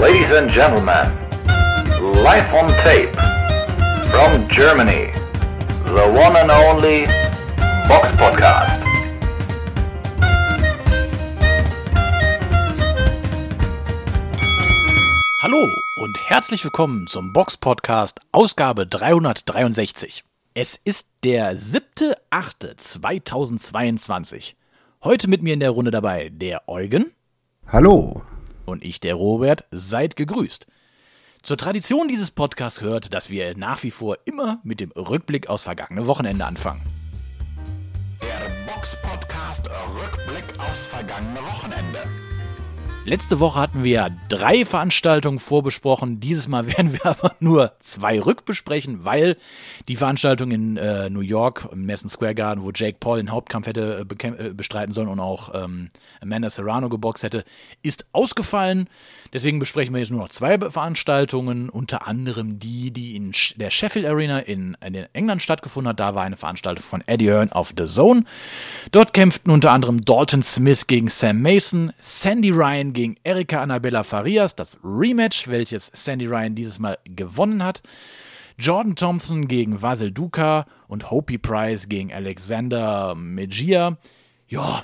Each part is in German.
Ladies and gentlemen, live on tape from Germany, the one and only Box Podcast. Hallo und herzlich willkommen zum Box Podcast Ausgabe 363. Es ist der 7.8.2022. Heute mit mir in der Runde dabei der Eugen. Hallo. Und ich, der Robert. Seid gegrüßt. Zur Tradition dieses Podcasts gehört, dass wir nach wie vor immer mit dem Rückblick aus vergangene Wochenende anfangen. Der Box Podcast Rückblick aufs vergangene Wochenende. Letzte Woche hatten wir drei Veranstaltungen vorbesprochen. Dieses Mal werden wir aber nur zwei rückbesprechen, weil die Veranstaltung in äh, New York im Madison Square Garden, wo Jake Paul den Hauptkampf hätte äh, äh, bestreiten sollen und auch ähm, Amanda Serrano geboxt hätte, ist ausgefallen. Deswegen besprechen wir jetzt nur noch zwei Veranstaltungen, unter anderem die, die in der Sheffield Arena in, England stattgefunden hat. Da war eine Veranstaltung von Eddie Hearn auf The Zone. Dort kämpften unter anderem Dalton Smith gegen Sam Mason, Sandy Ryan gegen Erika Annabella Farias, das Rematch, welches Sandy Ryan dieses Mal gewonnen hat. Jordan Thompson gegen Vasil Duka und Hopi Price gegen Alexander Mejia. Ja,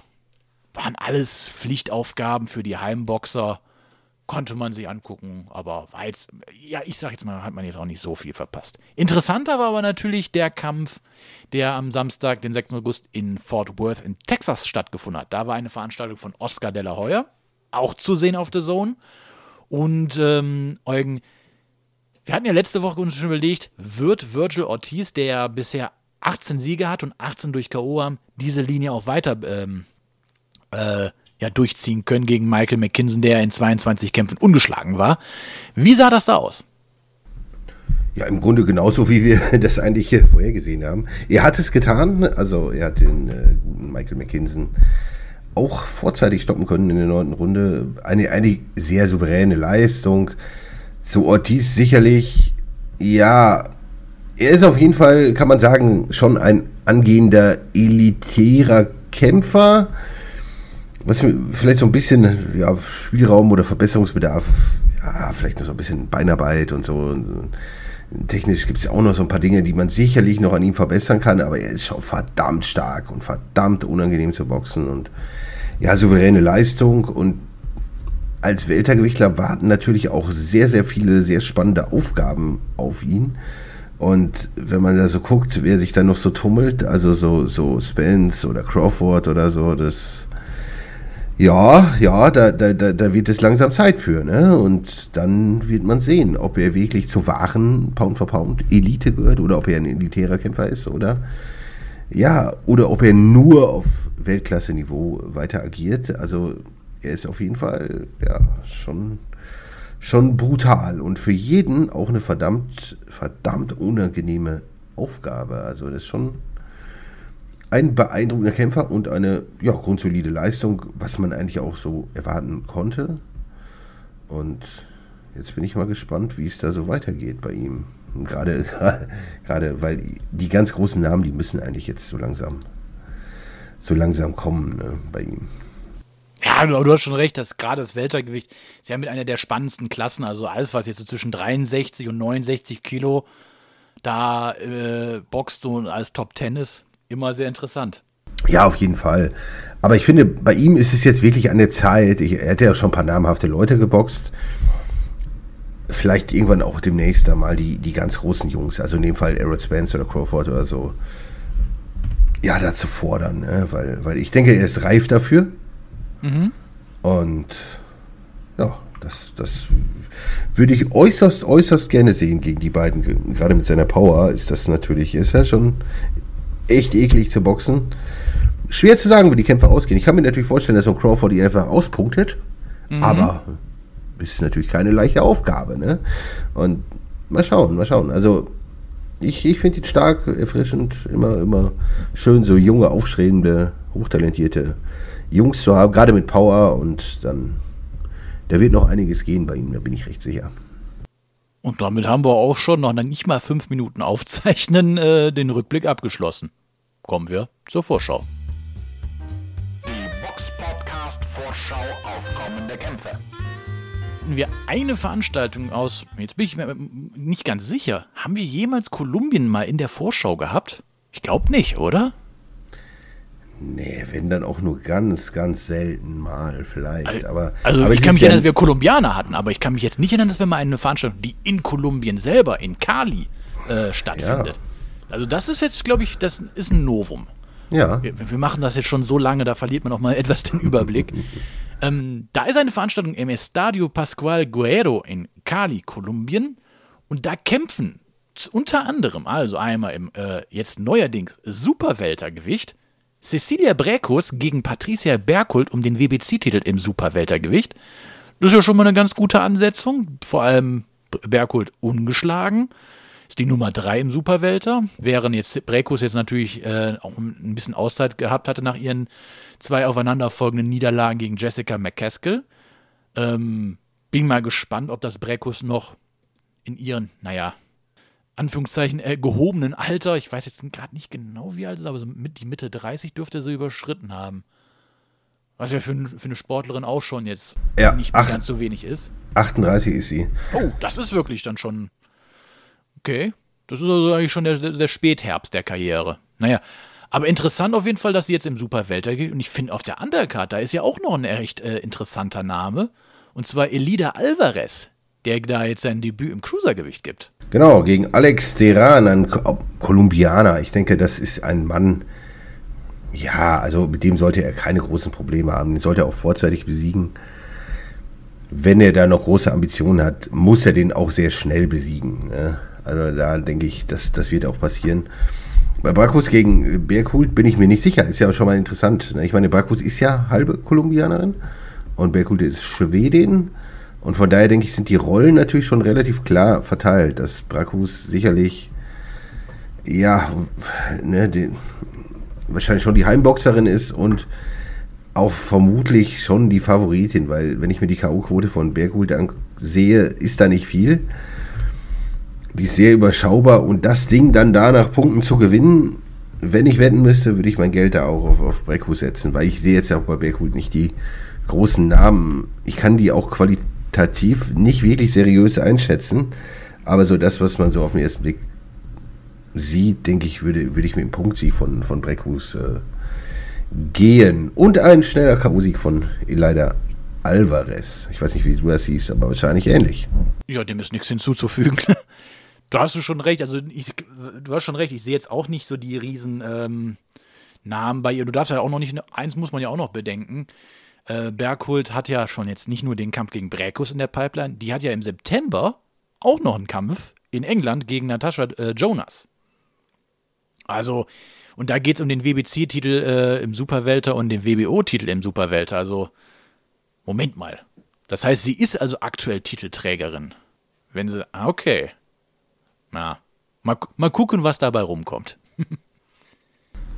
waren alles Pflichtaufgaben für die Heimboxer. Konnte man sich angucken, aber war jetzt, ja, ich sag jetzt mal, hat man jetzt auch nicht so viel verpasst. Interessanter war aber natürlich der Kampf, der am Samstag, den 6. August in Fort Worth in Texas stattgefunden hat. Da war eine Veranstaltung von Oscar de la Hoya auch zu sehen auf The Zone. Und ähm, Eugen, wir hatten ja letzte Woche uns schon überlegt, wird Virgil Ortiz, der bisher 18 Siege hat und 18 durch K.O. haben, diese Linie auch weiter ähm, äh, ja, durchziehen können gegen Michael McKinson, der in 22 Kämpfen ungeschlagen war. Wie sah das da aus? Ja, im Grunde genauso, wie wir das eigentlich vorhergesehen haben. Er hat es getan, also er hat den äh, guten Michael McKinson auch vorzeitig stoppen können in der neunten Runde. Eine, eine sehr souveräne Leistung. Zu Ortiz sicherlich, ja, er ist auf jeden Fall, kann man sagen, schon ein angehender elitärer Kämpfer. Was vielleicht so ein bisschen ja, Spielraum oder Verbesserungsbedarf, ja, vielleicht noch so ein bisschen Beinarbeit und so. Und, Technisch gibt es ja auch noch so ein paar Dinge, die man sicherlich noch an ihm verbessern kann, aber er ist schon verdammt stark und verdammt unangenehm zu boxen und ja, souveräne Leistung und als Weltergewichtler warten natürlich auch sehr, sehr viele sehr spannende Aufgaben auf ihn. Und wenn man da so guckt, wer sich da noch so tummelt, also so, so Spence oder Crawford oder so, das, ja, ja, da, da, da, wird es langsam Zeit für, ne? Und dann wird man sehen, ob er wirklich zur wahren Pound for Pound Elite gehört oder ob er ein elitärer Kämpfer ist, oder? Ja, oder ob er nur auf Weltklasse-Niveau weiter agiert. Also er ist auf jeden Fall ja schon, schon brutal und für jeden auch eine verdammt, verdammt unangenehme Aufgabe. Also das ist schon ein beeindruckender Kämpfer und eine ja, grundsolide Leistung, was man eigentlich auch so erwarten konnte. Und jetzt bin ich mal gespannt, wie es da so weitergeht bei ihm. Gerade, gerade, weil die ganz großen Namen, die müssen eigentlich jetzt so langsam, so langsam kommen ne, bei ihm. Ja, du, du, hast schon recht, dass gerade das Weltergewicht ist ja mit einer der spannendsten Klassen. Also alles, was jetzt so zwischen 63 und 69 Kilo da äh, boxt und als Top Ten ist, immer sehr interessant. Ja, auf jeden Fall. Aber ich finde, bei ihm ist es jetzt wirklich an der Zeit. Ich, er hätte ja schon ein paar namhafte Leute geboxt. Vielleicht irgendwann auch demnächst einmal die, die ganz großen Jungs, also in dem Fall Errol Spence oder Crawford oder so, ja, da zu fordern. Ne? Weil, weil ich denke, er ist reif dafür. Mhm. Und ja, das, das würde ich äußerst, äußerst gerne sehen gegen die beiden. Gerade mit seiner Power ist das natürlich, ist er schon echt eklig zu boxen. Schwer zu sagen, wie die Kämpfe ausgehen. Ich kann mir natürlich vorstellen, dass so ein Crawford die einfach auspunktet. Mhm. Aber ist natürlich keine leichte Aufgabe. Ne? Und mal schauen, mal schauen. Also ich, ich finde ihn stark, erfrischend, immer, immer schön, so junge, aufstrebende, hochtalentierte Jungs zu haben, gerade mit Power und dann, da wird noch einiges gehen bei ihm, da bin ich recht sicher. Und damit haben wir auch schon noch nicht mal fünf Minuten aufzeichnen, äh, den Rückblick abgeschlossen. Kommen wir zur Vorschau. Die Box Podcast Vorschau auf kommende Kämpfe. hatten wir eine Veranstaltung aus, jetzt bin ich mir nicht ganz sicher, haben wir jemals Kolumbien mal in der Vorschau gehabt? Ich glaube nicht, oder? Nee, wenn dann auch nur ganz, ganz selten mal vielleicht. Aber, also aber ich kann mich ja- erinnern, dass wir Kolumbianer hatten, aber ich kann mich jetzt nicht erinnern, dass wir mal eine Veranstaltung, die in Kolumbien selber, in Cali, äh, stattfindet. Also das ist jetzt, glaube ich, das ist ein Novum. Ja, Wir, wir machen das jetzt schon so lange, da verliert man auch mal etwas den Überblick. ähm, da ist eine Veranstaltung im Estadio Pascual Guerrero in Cali, Kolumbien. Und da kämpfen unter anderem, also einmal im äh, jetzt neuerdings Superweltergewicht, Cecilia Bräkus gegen Patricia Berkult um den WBC-Titel im Superweltergewicht. Das ist ja schon mal eine ganz gute Ansetzung. Vor allem Berkult ungeschlagen. Ist die Nummer 3 im Superwelter. Während jetzt Bräkus jetzt natürlich äh, auch ein bisschen Auszeit gehabt hatte nach ihren zwei aufeinanderfolgenden Niederlagen gegen Jessica McCaskill. Ähm, bin mal gespannt, ob das Bräkus noch in ihren, naja, Anführungszeichen, äh, gehobenen Alter, ich weiß jetzt gerade nicht genau, wie alt ist, aber so mit die Mitte 30 dürfte sie überschritten haben. Was ja für, für eine Sportlerin auch schon jetzt Ja, nicht mehr ach. ganz so wenig ist. 38 ist sie. Oh, das ist wirklich dann schon. Okay. Das ist also eigentlich schon der, der Spätherbst der Karriere. Naja. Aber interessant auf jeden Fall, dass sie jetzt im Superwelter geht. Und ich finde, auf der Undercard, da ist ja auch noch ein echt äh, interessanter Name. Und zwar Elida Alvarez, der da jetzt sein Debüt im Cruisergewicht gibt. Genau, gegen Alex Teran, ein Ko- Kolumbianer. Ich denke, das ist ein Mann, ja, also mit dem sollte er keine großen Probleme haben. Den sollte er auch vorzeitig besiegen. Wenn er da noch große Ambitionen hat, muss er den auch sehr schnell besiegen. Ne? Also da denke ich, das, das wird auch passieren. Bei Brakus gegen Berghult bin ich mir nicht sicher. Ist ja auch schon mal interessant. ne? Ich meine, Brakus ist ja halbe Kolumbianerin und Berghult ist Schwedin. Und von daher denke ich, sind die Rollen natürlich schon relativ klar verteilt, dass Brakus sicherlich, ja, ne, den, wahrscheinlich schon die Heimboxerin ist und auch vermutlich schon die Favoritin, weil wenn ich mir die K.O.-Quote von Berghult ansehe, ist da nicht viel. Die ist sehr überschaubar und das Ding dann da nach Punkten zu gewinnen, wenn ich wetten müsste, würde ich mein Geld da auch auf, auf Breckhus setzen, weil ich sehe jetzt ja auch bei Berghult nicht die großen Namen. Ich kann die auch qualitativ nicht wirklich seriös einschätzen, aber so das, was man so auf den ersten Blick sieht, denke ich, würde, würde ich mit dem Punktsieg von, von Breckhus äh, gehen. Und ein schneller K.O.-Sieg von Elida Alvarez. Ich weiß nicht, wie du das siehst, aber wahrscheinlich ähnlich. Ja, dem ist nichts hinzuzufügen. Da hast du schon recht. Also ich, du hast schon recht. Ich sehe jetzt auch nicht so die riesen ähm, Namen bei ihr. Du darfst ja auch noch nicht. Eins muss man ja auch noch bedenken. Äh, Berghult hat ja schon jetzt nicht nur den Kampf gegen Bräkus in der Pipeline. Die hat ja im September auch noch einen Kampf in England gegen Natascha äh, Jonas. Also und da geht es um den WBC-Titel äh, im Superwelter und den WBO-Titel im Superwelter. Also Moment mal. Das heißt, sie ist also aktuell Titelträgerin. Wenn sie. ah, Okay. Na. Mal, mal gucken, was dabei rumkommt.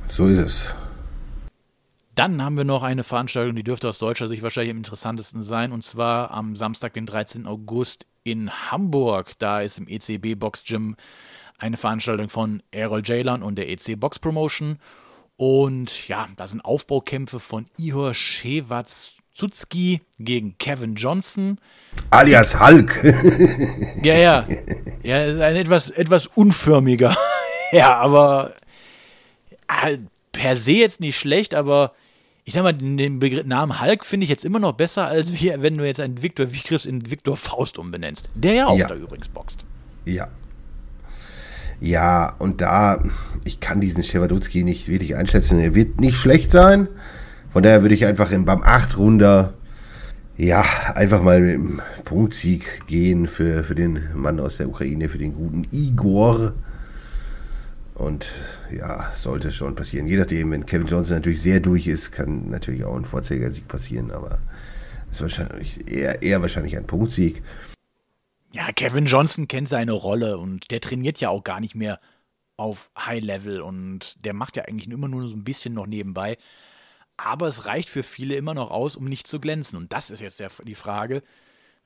So ist es. Dann haben wir noch eine Veranstaltung, die dürfte aus deutscher Sicht wahrscheinlich am interessantesten sein, und zwar am Samstag, den 13. August in Hamburg. Da ist im ECB Box Gym eine Veranstaltung von Errol Jailan und der EC Box Promotion. Und ja, da sind Aufbaukämpfe von Ihor Shevazutski gegen Kevin Johnson. Alias Hulk. Ja, ja. Ja, ein etwas, etwas unförmiger. ja, aber ah, per se jetzt nicht schlecht, aber ich sag mal, den Begriff, Namen Hulk finde ich jetzt immer noch besser, als wie, wenn du jetzt einen Viktor Vigris in Viktor Faust umbenennst. Der ja auch Ja. da übrigens boxt. Ja. Ja, und da, ich kann diesen Shewadutski nicht wirklich einschätzen. Er wird nicht schlecht sein. Von daher würde ich einfach im, beim 8-Runder, ja, einfach mal mit dem Punktsieg gehen für, für den Mann aus der Ukraine, für den guten Igor. Und ja, sollte schon passieren. Je nachdem, wenn Kevin Johnson natürlich sehr durch ist, kann natürlich auch ein Vorzeigersieg passieren, aber ist wahrscheinlich eher, eher wahrscheinlich ein Punktsieg. Ja, Kevin Johnson kennt seine Rolle und der trainiert ja auch gar nicht mehr auf High Level und der macht ja eigentlich immer nur so ein bisschen noch nebenbei. Aber es reicht für viele immer noch aus, um nicht zu glänzen. Und das ist jetzt der, die Frage,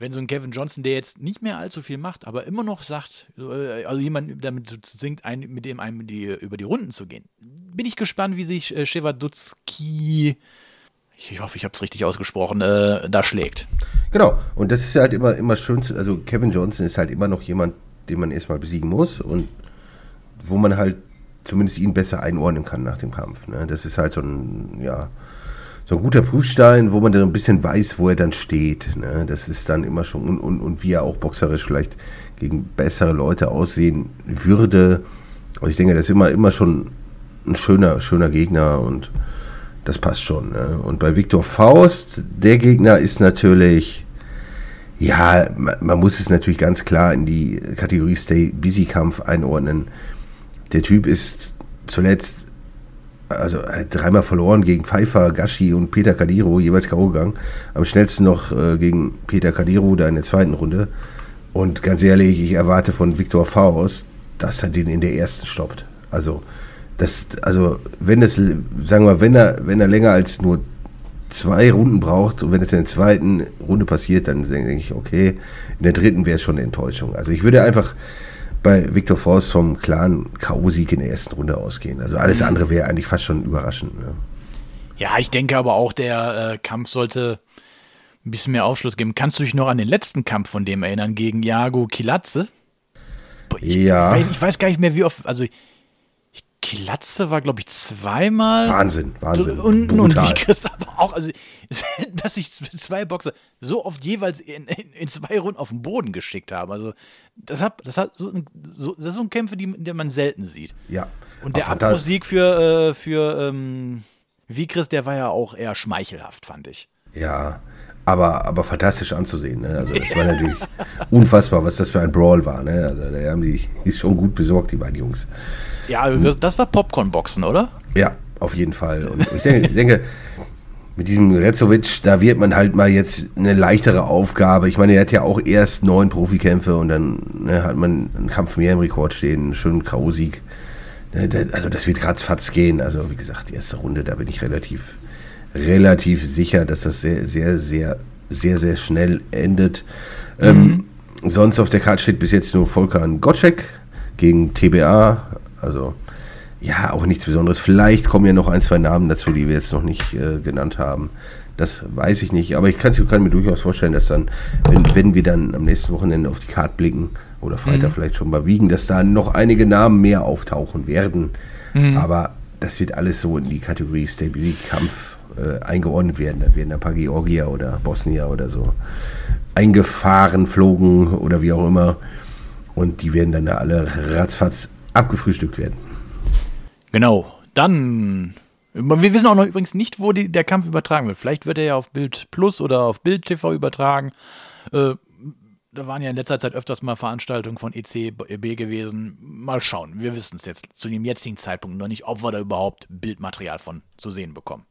wenn so ein Kevin Johnson, der jetzt nicht mehr allzu viel macht, aber immer noch sagt, äh, also jemand damit singt, ein, mit dem einem die, über die Runden zu gehen. Bin ich gespannt, wie sich äh, Shevardutski, ich hoffe, ich habe es richtig ausgesprochen, äh, da schlägt. Genau, und das ist halt immer, immer schön, zu- also Kevin Johnson ist halt immer noch jemand, den man erstmal besiegen muss und wo man halt zumindest ihn besser einordnen kann nach dem Kampf. Ne? Das ist halt so ein, ja, so ein guter Prüfstein, wo man dann ein bisschen weiß, wo er dann steht. Ne? Das ist dann immer schon, und, und, und wie er auch boxerisch vielleicht gegen bessere Leute aussehen würde. Und ich denke, das ist immer, immer schon ein schöner, schöner Gegner und das passt schon. Ne? Und bei Viktor Faust, der Gegner ist natürlich, ja, man, man muss es natürlich ganz klar in die Kategorie Stay Busy Kampf einordnen. Der Typ ist zuletzt, also dreimal verloren gegen Pfeiffer, Gashi und Peter Kadiro, jeweils K.O. gegangen. Am schnellsten noch äh, gegen Peter Kadiro, da in der zweiten Runde. Und ganz ehrlich, ich erwarte von Viktor Faust, dass er den in der ersten stoppt. Also, das, also wenn das, sagen wir, wenn er, wenn er länger als nur zwei Runden braucht und wenn es in der zweiten Runde passiert, dann denke ich, okay, in der dritten wäre es schon eine Enttäuschung. Also ich würde einfach bei Viktor Faust vom klaren K.O.-Sieg in der ersten Runde ausgehen. Also alles andere wäre eigentlich fast schon überraschend. Ne? Ja, ich denke aber auch, der äh, Kampf sollte ein bisschen mehr Aufschluss geben. Kannst du dich noch an den letzten Kampf von dem erinnern, gegen Jago Kilatze? Ich, Ja. ich, weiß, ich weiß gar nicht mehr, wie oft. Also, Kilatze war, glaube ich, zweimal. Wahnsinn, Wahnsinn. Und, und Brutal. wie Christoph auch. Also, dass sich zwei Boxer so oft jeweils in, in, in zwei Runden auf den Boden geschickt haben. Also, das, hat, das, hat so, ein- so, das sind Kämpfe, die, die man selten sieht. Ja. Und der Aber. Abbruchsieg für, äh, für ähm, Vikris, der war ja auch eher schmeichelhaft, fand ich. Ja, aber, aber fantastisch anzusehen. Ne? Also das war natürlich unfassbar, was das für ein Brawl war. Ne? Also da haben die ist schon gut besorgt, die beiden Jungs. Ja, also das, das war Popcorn-Boxen, oder? Ja, auf jeden Fall. Und ich denke, denke mit diesem Rezovic, da wird man halt mal jetzt eine leichtere Aufgabe. Ich meine, er hat ja auch erst neun Profikämpfe und dann ne, hat man einen Kampf mehr im Rekord stehen, einen schönen K.O.-Sieg. Ne, Also das wird ratzfatz gehen. Also wie gesagt, die erste Runde, da bin ich relativ, relativ sicher, dass das sehr, sehr, sehr, sehr, sehr schnell endet. Ähm, sonst auf der Karte steht bis jetzt nur Volkan Gotschek gegen TBA. Also ja, auch nichts Besonderes. Vielleicht kommen ja noch ein, zwei Namen dazu, die wir jetzt noch nicht äh, genannt haben. Das weiß ich nicht. Aber ich kann, kann mir durchaus vorstellen, dass dann, wenn, wenn wir dann am nächsten Wochenende auf die Karte blicken, oder Freitag vielleicht schon mal wiegen, dass da noch einige Namen mehr auftauchen werden. Aber das wird alles so in die Kategorie Stability-Kampf äh, eingeordnet werden. Da werden ein paar Georgier oder Bosnier oder so eingefahren, flogen oder wie auch immer. Und die werden dann da alle ratzfatz abgefrühstückt werden. Genau. Dann. Wir wissen auch noch übrigens nicht, wo die, der Kampf übertragen wird. Vielleicht wird er ja auf Bild Plus oder auf Bild TV übertragen. Äh, da waren ja in letzter Zeit öfters mal Veranstaltungen von ECB gewesen. Mal schauen. Wir wissen es jetzt zu dem jetzigen Zeitpunkt noch nicht, ob wir da überhaupt Bildmaterial von zu sehen bekommen.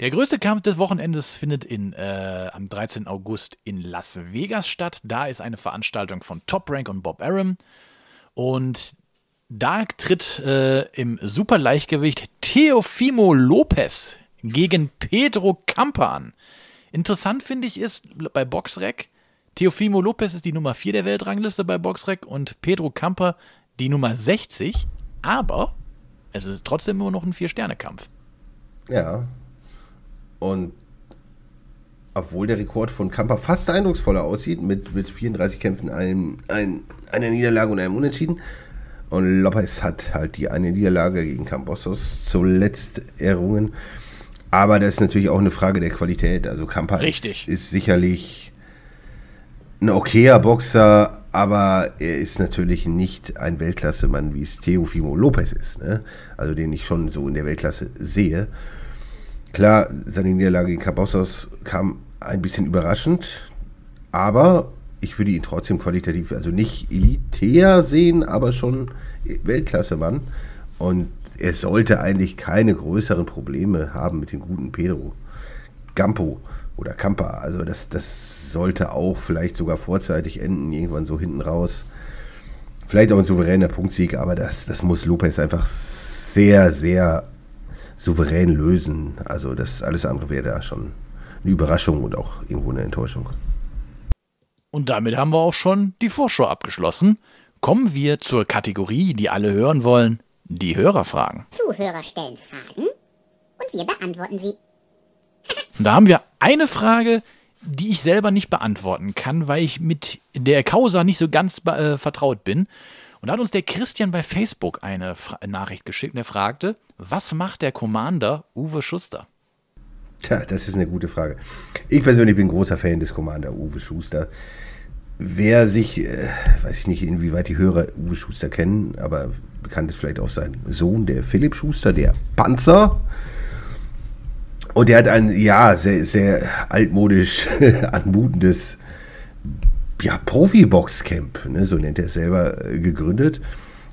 Der größte Kampf des Wochenendes findet in, äh, am 13. August in Las Vegas statt. Da ist eine Veranstaltung von Top Rank und Bob Arum. Und da tritt äh, im Superleichtgewicht Teofimo Lopez gegen Pedro Campa an. Interessant finde ich ist bei Boxrec, Teofimo Lopez ist die Nummer 4 der Weltrangliste bei Boxrec und Pedro Campa die Nummer 60, aber es ist trotzdem immer noch ein Vier-Sterne-Kampf. Ja. Und obwohl der Rekord von Kamper fast eindrucksvoller aussieht, mit, mit 34 Kämpfen, einem, ein, einer Niederlage und einem Unentschieden. Und Lopez hat halt die eine Niederlage gegen Camposos zuletzt errungen. Aber das ist natürlich auch eine Frage der Qualität. Also Kampa Richtig. Ist, ist sicherlich ein okayer Boxer, aber er ist natürlich nicht ein Weltklasse-Mann, wie es Teofimo Lopez ist. Ne? Also den ich schon so in der Weltklasse sehe. Klar, seine Niederlage gegen Cabossos kam ein bisschen überraschend, aber ich würde ihn trotzdem qualitativ, also nicht elitär sehen, aber schon Weltklasse-Mann. Und er sollte eigentlich keine größeren Probleme haben mit dem guten Pedro Gampo oder Campa. Also das, das sollte auch vielleicht sogar vorzeitig enden, irgendwann so hinten raus. Vielleicht auch ein souveräner Punktsieg, aber das, das muss Lopez einfach sehr, sehr souverän lösen. Also das alles andere wäre da schon eine Überraschung und auch irgendwo eine Enttäuschung. Und damit haben wir auch schon die Vorschau abgeschlossen. Kommen wir zur Kategorie, die alle hören wollen, die Hörerfragen. Zuhörer stellen Fragen und wir beantworten sie. Und da haben wir eine Frage, die ich selber nicht beantworten kann, weil ich mit der Causa nicht so ganz äh, vertraut bin. Und da hat uns der Christian bei Facebook eine Fra Nachricht geschickt und er fragte, was macht der Commander Uwe Schuster? Tja, das ist eine gute Frage. Ich persönlich bin großer Fan des Commander Uwe Schuster. Wer sich, äh, weiß ich nicht, inwieweit die Hörer Uwe Schuster kennen, aber bekannt ist vielleicht auch sein Sohn, der Philipp Schuster, der Panzer. Und der hat ein, ja, sehr, sehr altmodisch anmutendes ja, Profi-Boxcamp, ne, so nennt er es selber, äh, gegründet.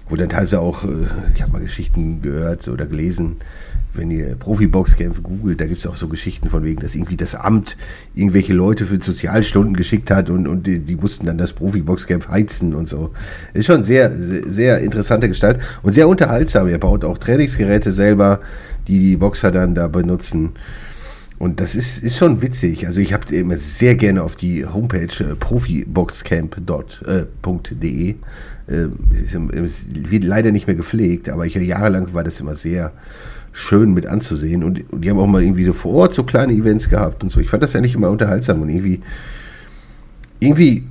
Wo dann teilweise auch, äh, ich habe mal Geschichten gehört oder gelesen, wenn ihr Profi-Boxkämpfe googelt, da gibt es auch so Geschichten von wegen, dass irgendwie das Amt irgendwelche Leute für Sozialstunden geschickt hat und, und die, die mussten dann das Profi-Boxcamp heizen und so. Ist schon sehr, sehr, sehr interessante Gestalt und sehr unterhaltsam. Er baut auch Trainingsgeräte selber, die die Boxer dann da benutzen. Und das ist, ist schon witzig. Also ich habe immer sehr gerne auf die Homepage äh, profiboxcamp.de. Äh, es wird leider nicht mehr gepflegt, aber ich, jahrelang war das immer sehr schön mit anzusehen. Und, und, die haben auch mal irgendwie so vor Ort so kleine Events gehabt und so. Ich fand das ja nicht immer unterhaltsam und irgendwie, irgendwie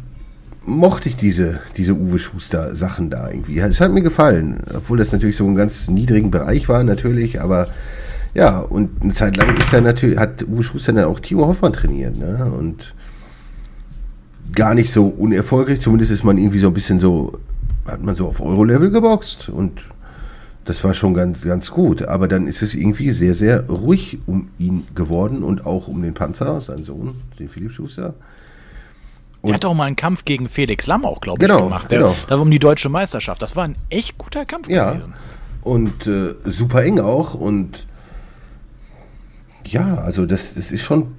mochte ich diese, diese Uwe Schuster Sachen da irgendwie. Es hat mir gefallen, obwohl das natürlich so ein ganz niedrigen Bereich war natürlich, aber ja, und eine Zeit lang ist er natürlich, hat Uwe Schuster dann auch Timo Hoffmann trainiert, ne? Und gar nicht so unerfolgreich, zumindest ist man irgendwie so ein bisschen so, hat man so auf Euro-Level geboxt und das war schon ganz, ganz gut. Aber dann ist es irgendwie sehr, sehr ruhig um ihn geworden und auch um den Panzer, seinen Sohn, den Philipp Schuster. Und der hat auch mal einen Kampf gegen Felix Lamm auch, glaube genau, ich, gemacht. Der, genau. Da um die deutsche Meisterschaft. Das war ein echt guter Kampf ja. gewesen. Und äh, super eng auch. Und ja, also das, das ist schon ein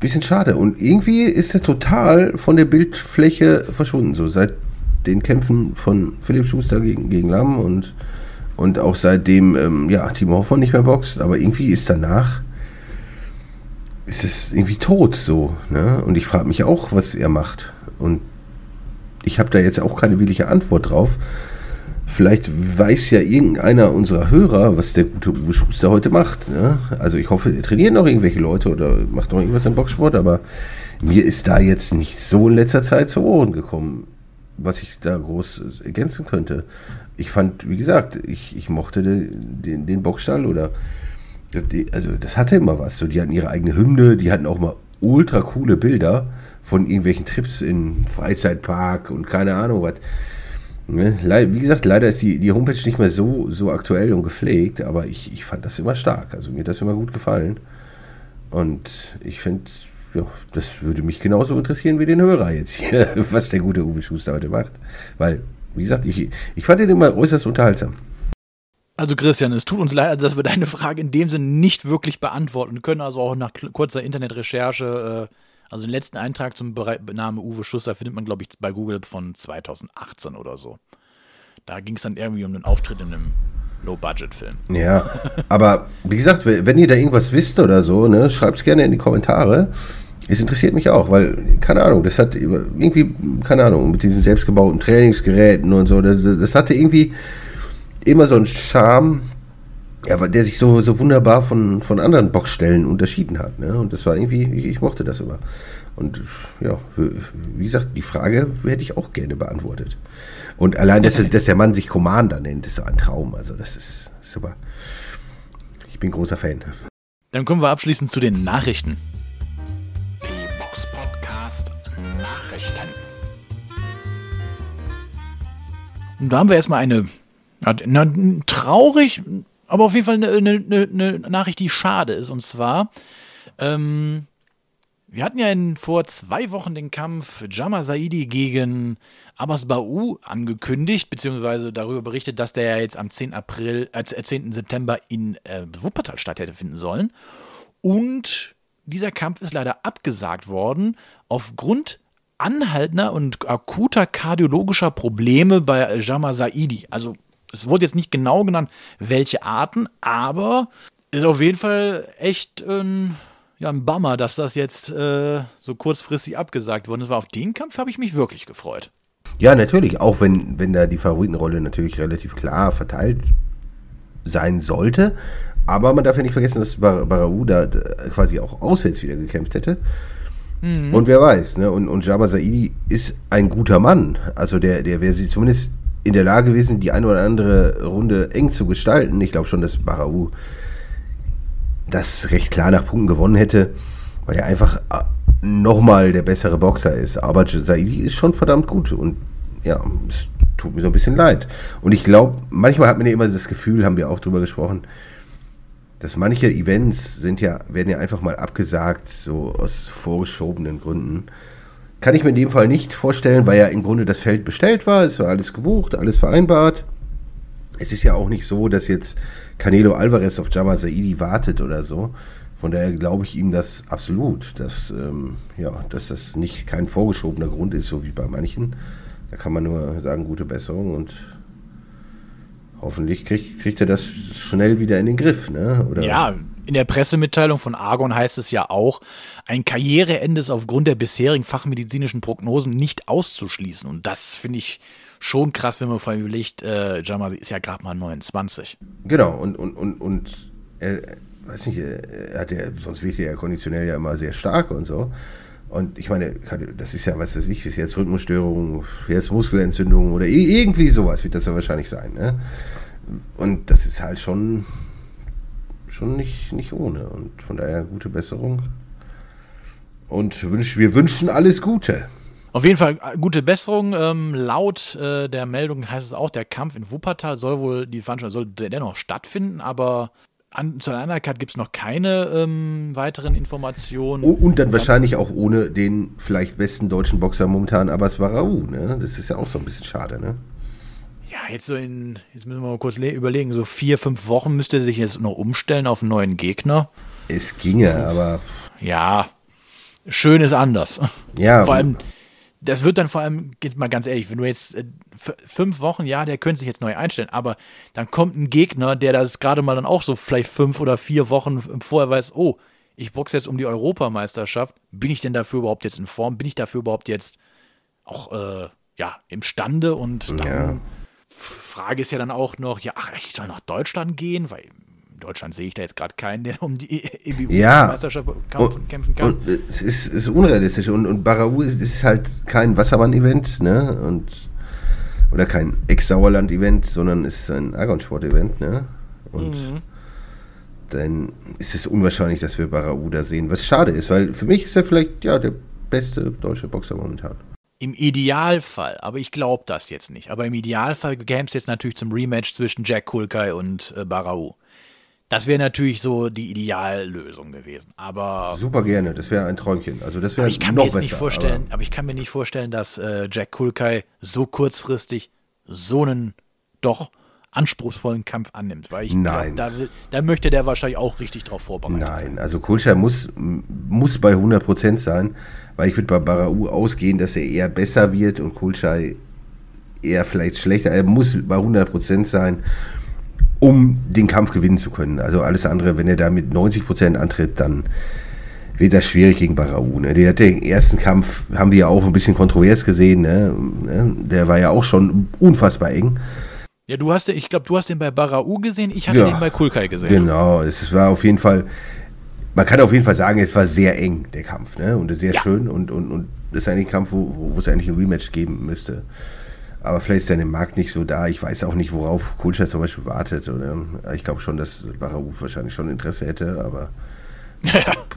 bisschen schade. Und irgendwie ist er total von der Bildfläche verschwunden. So seit den Kämpfen von Philipp Schuster gegen, gegen Lamm und und auch seitdem, ähm, ja, Timo Hoffmann nicht mehr boxt, aber irgendwie ist danach, ist es irgendwie tot so. Ne? Und ich frage mich auch, was er macht. Und ich habe da jetzt auch keine wirkliche Antwort drauf. Vielleicht weiß ja irgendeiner unserer Hörer, was der gute Uwe Schuster heute macht. Ne? Also ich hoffe, er trainiert noch irgendwelche Leute oder macht noch irgendwas im Boxsport, aber mir ist da jetzt nicht so in letzter Zeit zu Ohren gekommen, was ich da groß ergänzen könnte ich fand, wie gesagt, ich, ich mochte den, den, den Boxstall oder also das hatte immer was. So, die hatten ihre eigene Hymne, die hatten auch mal ultra coole Bilder von irgendwelchen Trips in Freizeitpark und keine Ahnung was. Ne? Wie gesagt, leider ist die, die Homepage nicht mehr so, so aktuell und gepflegt, aber ich, ich fand das immer stark. Also mir hat das immer gut gefallen. Und ich finde, ja, das würde mich genauso interessieren wie den Hörer jetzt hier, was der gute Uwe Schuster heute macht. Weil wie gesagt, ich, ich fand den immer äußerst unterhaltsam. Also Christian, es tut uns leid, dass wir deine Frage in dem Sinne nicht wirklich beantworten können. Also auch nach kurzer Internetrecherche, äh, also den letzten Eintrag zum Namen Uwe Schuster findet man, glaube ich, bei Google von 2018 oder so. Da ging es dann irgendwie um einen Auftritt in einem Low-Budget-Film. Ja, aber wie gesagt, wenn ihr da irgendwas wisst oder so, ne, schreibt es gerne in die Kommentare. Es interessiert mich auch, weil, keine Ahnung, das hat irgendwie, keine Ahnung, mit diesen selbstgebauten Trainingsgeräten und so, das, das hatte irgendwie immer so einen Charme, ja, der sich so, so wunderbar von, von anderen Boxstellen unterschieden hat. Ne? Und das war irgendwie, ich, ich mochte das immer. Und ja, wie gesagt, die Frage hätte ich auch gerne beantwortet. Und allein, dass, dass der Mann sich Commander nennt, ist so ein Traum. Also, das ist super. Ich bin großer Fan. Dann kommen wir abschließend zu den Nachrichten. Und da haben wir erstmal eine, eine traurig, aber auf jeden Fall eine, eine, eine, Nachricht, die schade ist. Und zwar, ähm, wir hatten ja in, vor zwei Wochen den Kampf Jama Saidi gegen Abbas Bau angekündigt, beziehungsweise darüber berichtet, dass der ja jetzt am 10. April, äh, 10. September in äh, Wuppertal statt hätte finden sollen. Und dieser Kampf ist leider abgesagt worden aufgrund anhaltender und akuter kardiologischer Probleme bei Jama Saidi. Also es wurde jetzt nicht genau genannt, welche Arten, aber ist auf jeden Fall echt ein, ja, ein Bummer, dass das jetzt äh, so kurzfristig abgesagt worden ist. War auf den Kampf habe ich mich wirklich gefreut. Ja, natürlich, auch wenn, wenn da die Favoritenrolle natürlich relativ klar verteilt sein sollte. Aber man darf ja nicht vergessen, dass Bar Barau da äh, quasi auch auswärts wieder gekämpft hätte. Mhm. Und wer weiß, ne? Und, und Jama Saidi ist ein guter Mann. Also der, der wäre sie zumindest in der Lage gewesen, die eine oder andere Runde eng zu gestalten. Ich glaube schon, dass Barau das recht klar nach Punkten gewonnen hätte, weil er einfach äh, nochmal der bessere Boxer ist. Aber Saidi ist schon verdammt gut und ja, es tut mir so ein bisschen leid. Und ich glaube, manchmal hat man ja immer das Gefühl, haben wir auch drüber gesprochen, dass manche Events sind ja, werden ja einfach mal abgesagt, so aus vorgeschobenen Gründen. Kann ich mir in dem Fall nicht vorstellen, weil ja im Grunde das Feld bestellt war, es war alles gebucht, alles vereinbart. Es ist ja auch nicht so, dass jetzt Canelo Alvarez auf Jama Saidi wartet oder so. Von daher glaube ich ihm das absolut, dass, ähm, ja, dass das nicht kein vorgeschobener Grund ist, so wie bei manchen. Da kann man nur sagen, gute Besserung und hoffentlich kriegt, kriegt er das schnell wieder in den Griff. Ne? Oder ja, in der Pressemitteilung von Argon heißt es ja auch, ein Karriereende ist aufgrund der bisherigen fachmedizinischen Prognosen nicht auszuschließen. Und das finde ich schon krass, wenn man vor allem überlegt, äh, Jamal ist ja gerade mal 29. Genau, und, und, und, und er, weiß nicht, er hat ja, sonst wirkt er ja konditionell ja immer sehr stark und so. Und ich meine, das ist ja, was weiß ich, Herzrhythmusstörung, Herzmuskelentzündung oder irgendwie sowas wird das ja wahrscheinlich sein. Ne? Und das ist halt schon, schon nicht, nicht ohne. Und von daher gute Besserung. Und wir wünschen alles Gute. Auf jeden Fall äh, gute Besserung. Ähm, laut äh, der Meldung heißt es auch, der Kampf in Wuppertal soll wohl, die Veranstaltung soll dennoch stattfinden, aber an, zu einer Card gibt es noch keine ähm, weiteren Informationen. Oh, und dann wahrscheinlich auch ohne den vielleicht besten deutschen Boxer momentan, Abbas Varau. Ne? Das ist ja auch so ein bisschen schade, ne? Ja, jetzt so in, jetzt müssen wir mal kurz überlegen, so vier, fünf Wochen müsste er sich jetzt noch umstellen auf einen neuen Gegner. Es ginge, aber. Ja, schön ist anders. Ja. Vor allem, das wird dann vor allem, geht mal ganz ehrlich, wenn du jetzt äh, fünf Wochen, ja, der könnte sich jetzt neu einstellen, aber dann kommt ein Gegner, der das gerade mal dann auch so vielleicht fünf oder vier Wochen vorher weiß, oh, ich boxe jetzt um die Europameisterschaft, bin ich denn dafür überhaupt jetzt in Form? Bin ich dafür überhaupt jetzt auch, äh, ja, imstande? Und dann, ja. Frage ist ja dann auch noch, ja, ach, ich soll nach Deutschland gehen, weil in Deutschland sehe ich da jetzt gerade keinen, der um die EBU-Meisterschaft ja. kämpfen kann. Und es ist, ist, unrealistisch. Und, und Barau ist, ist halt kein Wassermann-Event, ne? Und, oder kein Ex-Sauerland-Event, sondern es ist ein Argonsport-Event, ne? Und mhm. dann ist es unwahrscheinlich, dass wir Barau da sehen. Was schade ist, weil für mich ist er vielleicht ja der beste deutsche Boxer momentan. Im Idealfall, aber ich glaube das jetzt nicht, aber im Idealfall käme es jetzt natürlich zum Rematch zwischen Jack Kulkai und äh, Barau. Das wäre natürlich so die Ideallösung gewesen. Aber super gerne, das wäre ein Träumchen. Also das wäre ich kann mir jetzt besser, nicht vorstellen, aber, aber, ich kann mir nicht vorstellen, dass äh, Jack Kulkai so kurzfristig so einen doch anspruchsvollen Kampf annimmt, weil ich Nein. Glaub, da, da, möchte der wahrscheinlich auch richtig drauf vorbereitet Nein, sein. Nein, also Kulkai muss, muss bei 100% sein, weil ich würde bei Barau ausgehen, dass er eher besser wird und Kulchai eher vielleicht schlechter. Er muss bei 100% sein um den Kampf gewinnen zu können. Also alles andere, wenn er da mit 90 Prozent antritt, dann wird das schwierig gegen Barau. Ne? Den, den ersten Kampf haben wir ja auch ein bisschen kontrovers gesehen. Ne? ne? Der war ja auch schon unfassbar eng. Ja, du hast, ich glaube, du hast den bei Barau gesehen, ich hatte ja, den bei Kulkai gesehen. Genau, es war auf jeden Fall, man kann auf jeden Fall sagen, es war sehr eng, der Kampf, ne? Und sehr ja. schön und, und, und das ist eigentlich ein Kampf, wo, wo es eigentlich ein Rematch geben müsste. Aber vielleicht ist der Markt nicht so da. Ich weiß auch nicht, worauf Kulcher zum Beispiel wartet. Oder ich glaube schon, dass Bararuf wahrscheinlich schon Interesse hätte, aber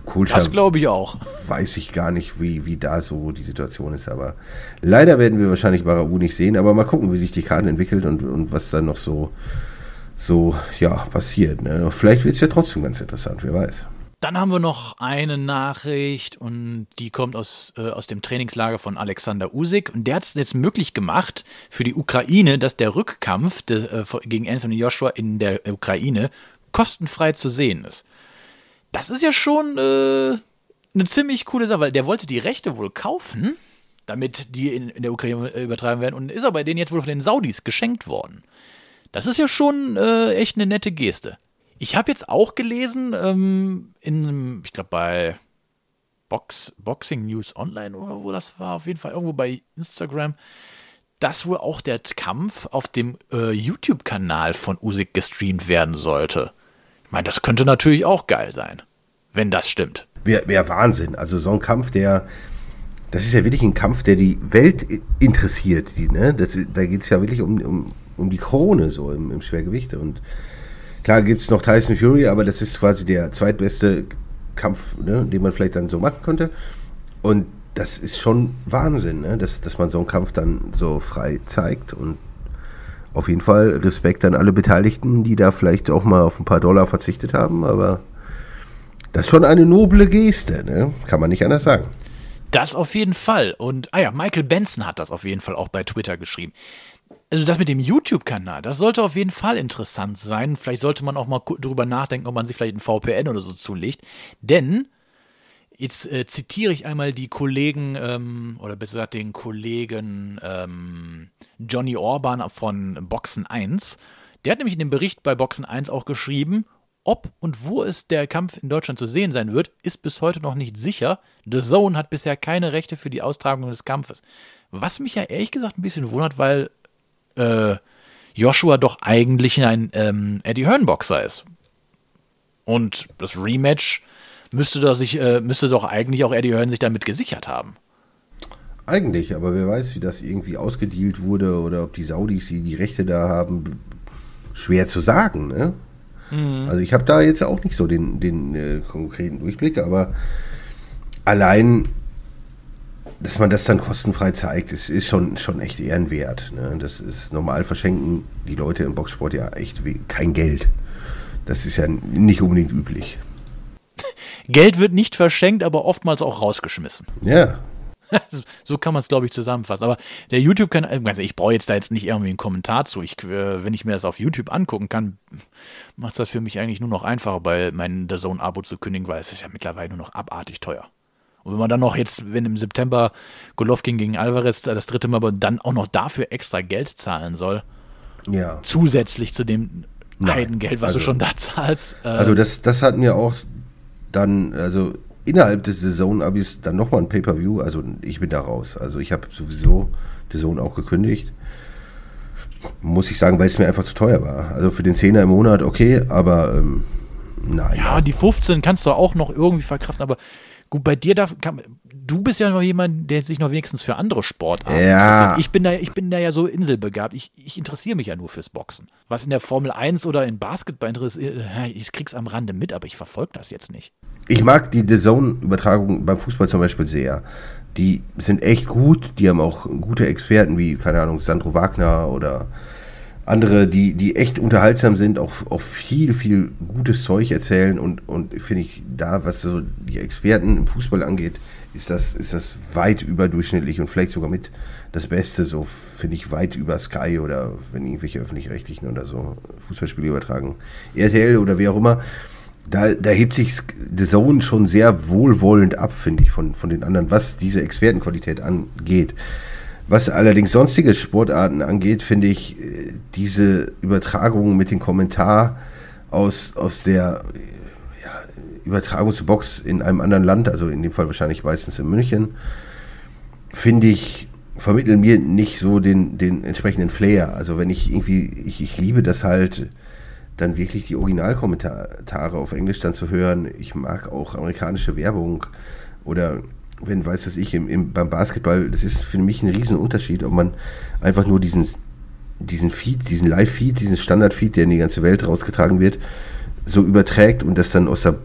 Kulcher das glaube ich auch. Weiß ich gar nicht, wie, wie da so die Situation ist. Aber leider werden wir wahrscheinlich Barau nicht sehen. Aber mal gucken, wie sich die Karte entwickelt und, und was dann noch so, so ja, passiert. Ne? Vielleicht wird es ja trotzdem ganz interessant, wer weiß. Dann haben wir noch eine Nachricht und die kommt aus, äh, aus dem Trainingslager von Alexander Usyk und der hat es jetzt möglich gemacht für die Ukraine, dass der Rückkampf de, äh, gegen Anthony Joshua in der Ukraine kostenfrei zu sehen ist. Das ist ja schon äh, eine ziemlich coole Sache, weil der wollte die Rechte wohl kaufen, damit die in, in der Ukraine übertragen werden und ist aber denen jetzt wohl von den Saudis geschenkt worden. Das ist ja schon äh, echt eine nette Geste. Ich habe jetzt auch gelesen, ähm, in, ich glaube bei Box, Boxing News Online oder wo das war, auf jeden Fall irgendwo bei Instagram, dass wohl auch der Kampf auf dem äh, YouTube-Kanal von Usyk gestreamt werden sollte. meine, das könnte natürlich auch geil sein, wenn das stimmt. Wäre wär Wahnsinn. Also so ein Kampf, der, das ist ja wirklich ein Kampf, der die Welt interessiert. Die, ne? das, da geht es ja wirklich um, um, um die Krone so im, im Schwergewicht. Und klar gibt es noch Tyson Fury, aber das ist quasi der zweitbeste Kampf, ne, den man vielleicht dann so machen könnte. Und das ist schon Wahnsinn, ne? dass, dass man so einen Kampf dann so frei zeigt. Und auf jeden Fall Respekt an alle Beteiligten, die da vielleicht auch mal auf ein paar Dollar verzichtet haben. Aber das ist schon eine noble Geste, ne? kann man nicht anders sagen. Das auf jeden Fall. Und, ah ja, Michael Benson hat das auf jeden Fall auch bei Twitter geschrieben. Also das mit dem YouTube-Kanal, das sollte auf jeden Fall interessant sein. Vielleicht sollte man auch mal drüber nachdenken, ob man sich vielleicht ein VPN oder so zulegt. Denn Jetzt äh, zitiere ich einmal die Kollegen, ähm, oder besser gesagt den Kollegen ähm, Johnny Orban von Boxen 1. Der hat nämlich in dem Bericht bei Boxen 1 auch geschrieben, ob und wo es der Kampf in Deutschland zu sehen sein wird, ist bis heute noch nicht sicher. The Zone hat bisher keine Rechte für die Austragung des Kampfes. Was mich ja ehrlich gesagt ein bisschen wundert, weil äh, Joshua doch eigentlich ein ähm, Eddie Hearn-Boxer ist. Und das Rematch müsste, doch sich, äh, müsste doch eigentlich auch Eddie Hearn sich damit gesichert haben. Eigentlich, aber wer weiß, wie das irgendwie ausgedealt wurde oder ob die Saudis, die die Rechte da haben, schwer zu sagen. Ne? Mhm. Also ich habe da jetzt auch nicht so den, den äh, konkreten Durchblick, aber allein, dass man das dann kostenfrei zeigt, ist, ist schon, schon echt ehrenwert. Ne? Das ist normal verschenken die Leute im Boxsport ja echt kein Geld. Das ist ja nicht unbedingt üblich. Geld wird nicht verschenkt, aber oftmals auch rausgeschmissen. Ja. so kann man es, glaube ich, zusammenfassen. Aber der YouTube-Kanal, also ich brauche jetzt da jetzt nicht irgendwie einen Kommentar zu. Ich, äh, wenn ich mir das auf YouTube angucken kann, macht es das für mich eigentlich nur noch einfacher, bei meinem The Zone-Abo zu kündigen, weil es ist ja mittlerweile nur noch abartig teuer. Und wenn man dann noch jetzt, wenn im September Golovkin gegen Alvarez das dritte Mal, aber dann auch noch dafür extra Geld zahlen soll, ja. zusätzlich zu dem Heidengeld, was also, du schon da zahlst. Äh, also das, das hat mir auch dann, also innerhalb des Saison-Abis dann nochmal ein Pay-Per-View. Also ich bin da raus. Also ich habe sowieso die Zone auch gekündigt. Muss ich sagen, weil es mir einfach zu teuer war. Also für den 10er im Monat okay, aber ähm, nein. Ja, die 15 kannst du auch noch irgendwie verkraften, aber gut, bei dir darf, kann, du bist ja noch jemand, der sich noch wenigstens für andere Sportarten ja. interessiert. Ich bin da, ich bin da ja so inselbegabt. Ich, ich interessiere mich ja nur fürs Boxen. Was in der Formel 1 oder in Basketball interessiert, äh, ich krieg's am Rande mit, aber ich verfolge das jetzt nicht. Ich mag die The Zone-Übertragung beim Fußball zum Beispiel sehr. Die sind echt gut, die haben auch gute Experten wie, keine Ahnung, Sandro Wagner oder andere, die, die echt unterhaltsam sind, auch, auch viel, viel gutes Zeug erzählen und, und finde ich da, was so die Experten im Fußball angeht, ist das, ist das weit überdurchschnittlich und vielleicht sogar mit das Beste, so finde ich weit über Sky oder wenn irgendwelche öffentlich-rechtlichen oder so Fußballspiele übertragen, RTL oder wie auch immer. Da, da hebt sich The Zone schon sehr wohlwollend ab, finde ich, von, von den anderen, was diese Expertenqualität angeht. Was allerdings sonstige Sportarten angeht, finde ich äh, diese Übertragung mit dem Kommentar aus, aus der Übertragungsbox in einem anderen Land, also in dem Fall wahrscheinlich meistens in München, finde ich, vermitteln mir nicht so den, den entsprechenden Flair. Also wenn ich irgendwie, ich, ich liebe das halt, dann wirklich die Originalkommentare auf Englisch dann zu hören. Ich mag auch amerikanische Werbung oder wenn, weiß das ich, im, im, beim Basketball, das ist für mich ein Riesenunterschied, ob man einfach nur diesen, diesen Feed, diesen Live-Feed, diesen Standard-Feed, der in die ganze Welt rausgetragen wird, so überträgt und das dann aus der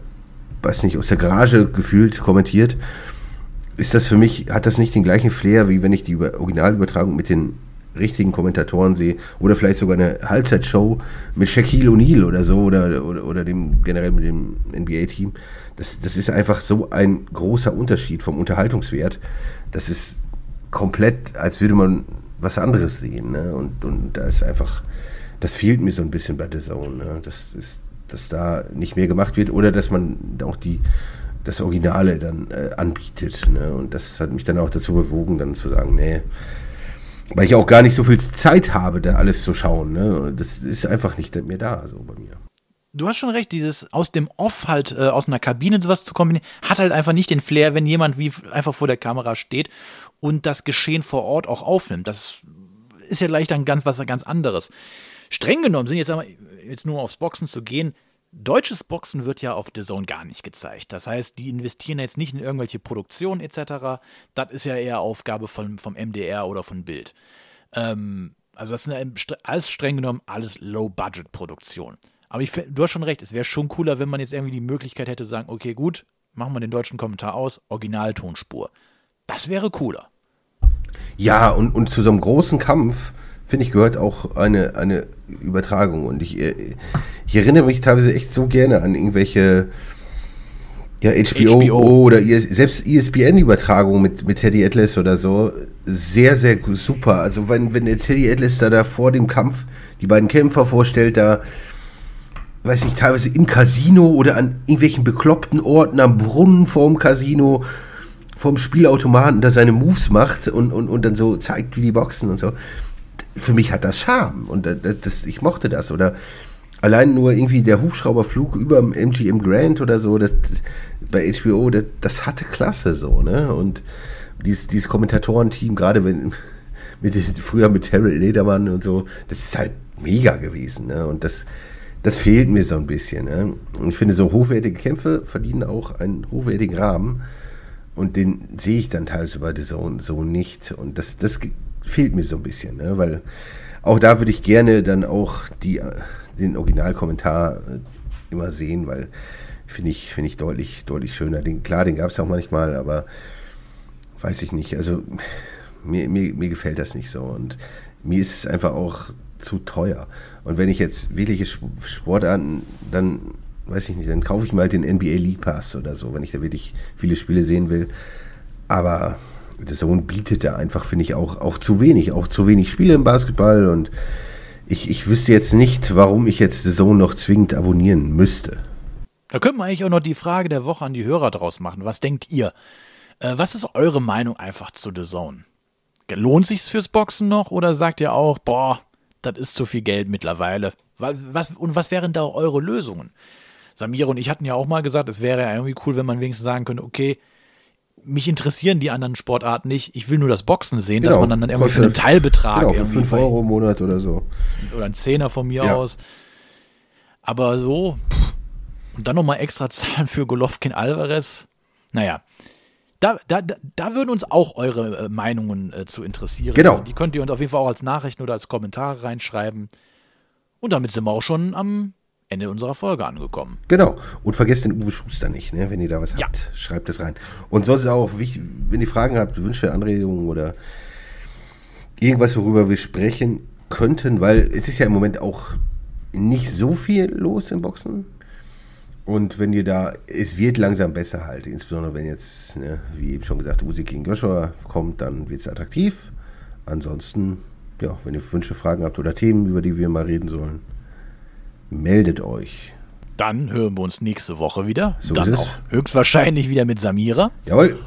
weiß nicht, aus der Garage gefühlt kommentiert, ist das für mich, hat das nicht den gleichen Flair, wie wenn ich die Originalübertragung mit den richtigen Kommentatoren sehe oder vielleicht sogar eine Halbzeitshow mit Shaquille O'Neal oder so oder, oder, oder dem generell mit dem NBA-Team. Das, das ist einfach so ein großer Unterschied vom Unterhaltungswert. Das ist komplett, als würde man was anderes sehen. Ne? Und, und da ist einfach, das fehlt mir so ein bisschen bei The Zone. Ne? Das ist dass da nicht mehr gemacht wird oder dass man auch die, das Originale dann äh, anbietet. Ne? Und das hat mich dann auch dazu bewogen, dann zu sagen, nee, weil ich auch gar nicht so viel Zeit habe, da alles zu schauen. Ne? Das ist einfach nicht mehr da, so bei mir. Du hast schon recht, dieses aus dem Off halt, äh, aus einer Kabine sowas zu kombinieren, hat halt einfach nicht den Flair, wenn jemand wie einfach vor der Kamera steht und das Geschehen vor Ort auch aufnimmt. Das ist ja gleich dann ganz was ganz anderes. Streng genommen sind jetzt, jetzt nur aufs Boxen zu gehen, Deutsches Boxen wird ja auf The Zone gar nicht gezeigt. Das heißt, die investieren jetzt nicht in irgendwelche Produktionen etc. Das ist ja eher Aufgabe vom, vom MDR oder von Bild. Ähm, also das sind alles streng genommen alles Low-Budget-Produktionen. Aber ich, du hast schon recht, es wäre schon cooler, wenn man jetzt irgendwie die Möglichkeit hätte, zu sagen, okay, gut, machen wir den deutschen Kommentar aus, Originaltonspur. Das wäre cooler. Ja, und, und zu so einem großen Kampf, finde ich, gehört auch eine, eine Übertragung. Und ich, ich erinnere mich teilweise echt so gerne an irgendwelche ja, HBO, HBO. oder selbst ESPN-Übertragungen mit, mit Teddy Atlas oder so. Sehr, sehr super. Also wenn, wenn der Teddy Atlas da, da vor dem Kampf die beiden Kämpfer vorstellt, da weiß ich, teilweise im Casino oder an irgendwelchen bekloppten Orten am Brunnen vorm Casino, vorm Spielautomaten, da seine Moves macht und, und, und dann so zeigt, wie die boxen und so. Für mich hat das Charme und das, ich mochte das. Oder allein nur irgendwie der Hubschrauberflug über dem MGM Grand oder so, das, bei HBO, das, das hatte Klasse so, ne? Und dieses, dieses Kommentatorenteam, gerade wenn mit, früher mit Harold Ledermann und so, das ist halt mega gewesen, ne? Und das, das fehlt mir so ein bisschen. Ne? Und ich finde, so hochwertige Kämpfe verdienen auch einen hochwertigen Rahmen. Und den sehe ich dann teilweise Zone so nicht. Und das, das fehlt mir so ein bisschen, ne? weil auch da würde ich gerne dann auch die, den Originalkommentar äh, immer sehen, weil finde ich, find ich deutlich, deutlich schöner. Den, klar, den gab es auch manchmal, aber weiß ich nicht. Also mir, mir, mir gefällt das nicht so. Und mir ist es einfach auch zu teuer. Und wenn ich jetzt wirkliche Sportarten, dann weiß ich nicht, dann kaufe ich mal den NBA League Pass oder so, wenn ich da wirklich viele Spiele sehen will. Aber der Sohn bietet da einfach, finde ich, auch, auch zu wenig, auch zu wenig Spiele im Basketball und ich, ich wüsste jetzt nicht, warum ich jetzt The Zone noch zwingend abonnieren müsste. Da könnte man eigentlich auch noch die Frage der Woche an die Hörer draus machen. Was denkt ihr? Äh, was ist eure Meinung einfach zu The Zone? Lohnt sich's fürs Boxen noch oder sagt ihr auch, boah, das ist zu viel Geld mittlerweile. Was, und was wären da eure Lösungen? Samira und ich hatten ja auch mal gesagt, es wäre ja irgendwie cool, wenn man wenigstens sagen könnte, okay, mich interessieren die anderen Sportarten nicht, ich will nur das Boxen sehen, genau, dass man dann, dann irgendwie für einen Teilbetrag genau, irgendwie. 5 Euro im Monat oder so. Oder ein Zehner von mir ja. aus. Aber so, pff, und dann nochmal extra zahlen für Golovkin Alvarez. Naja, da, da, da würden uns auch eure äh, Meinungen äh, zu interessieren. Genau. Also die könnt ihr uns auf jeden Fall auch als Nachrichten oder als Kommentare reinschreiben. Und damit sind wir auch schon am Ende unserer Folge angekommen. Genau. Und vergesst den Uwe Schuster nicht, ne? wenn ihr da was ja. habt. Schreibt es rein. Und sonst auch, wichtig, wenn ihr Fragen habt, Wünsche, Anregungen oder irgendwas, worüber wir sprechen könnten, weil es ist ja im Moment auch nicht so viel los im Boxen. Und wenn ihr da, es wird langsam besser halt, insbesondere wenn jetzt, ne, wie eben schon gesagt, Uzi gegen Joshua kommt, dann wird es attraktiv. Ansonsten, ja, wenn ihr Wünsche, Fragen habt oder Themen, über die wir mal reden sollen, meldet euch. Dann hören wir uns nächste Woche wieder. So dann auch höchstwahrscheinlich wieder mit Samira. Jawohl.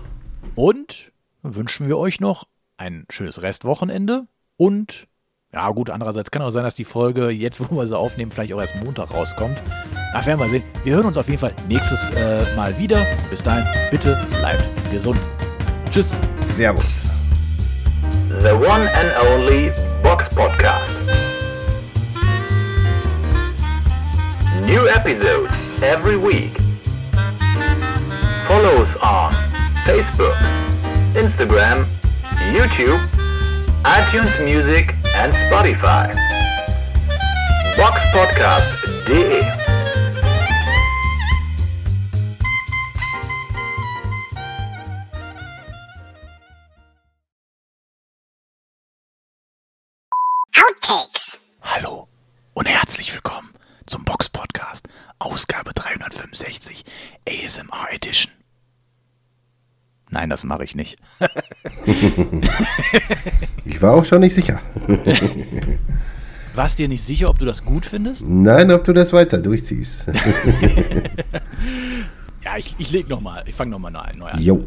Und wünschen wir euch noch ein schönes Restwochenende und ja, gut, andererseits kann auch sein, dass die Folge, jetzt wo wir sie aufnehmen, vielleicht auch erst Montag rauskommt. Ach, werden wir sehen. Wir hören uns auf jeden Fall nächstes äh, Mal wieder. Bis dahin, bitte bleibt gesund. Tschüss. Servus. The one and only Box Podcast. New episodes every week. Follow us on Facebook, Instagram, YouTube, iTunes Music and Spotify. Box Podcast Outtakes. Nein, das mache ich nicht. ich war auch schon nicht sicher. Warst dir nicht sicher, ob du das gut findest? Nein, ob du das weiter durchziehst. ja, ich, ich leg nochmal. Ich fange nochmal neu an. Jo.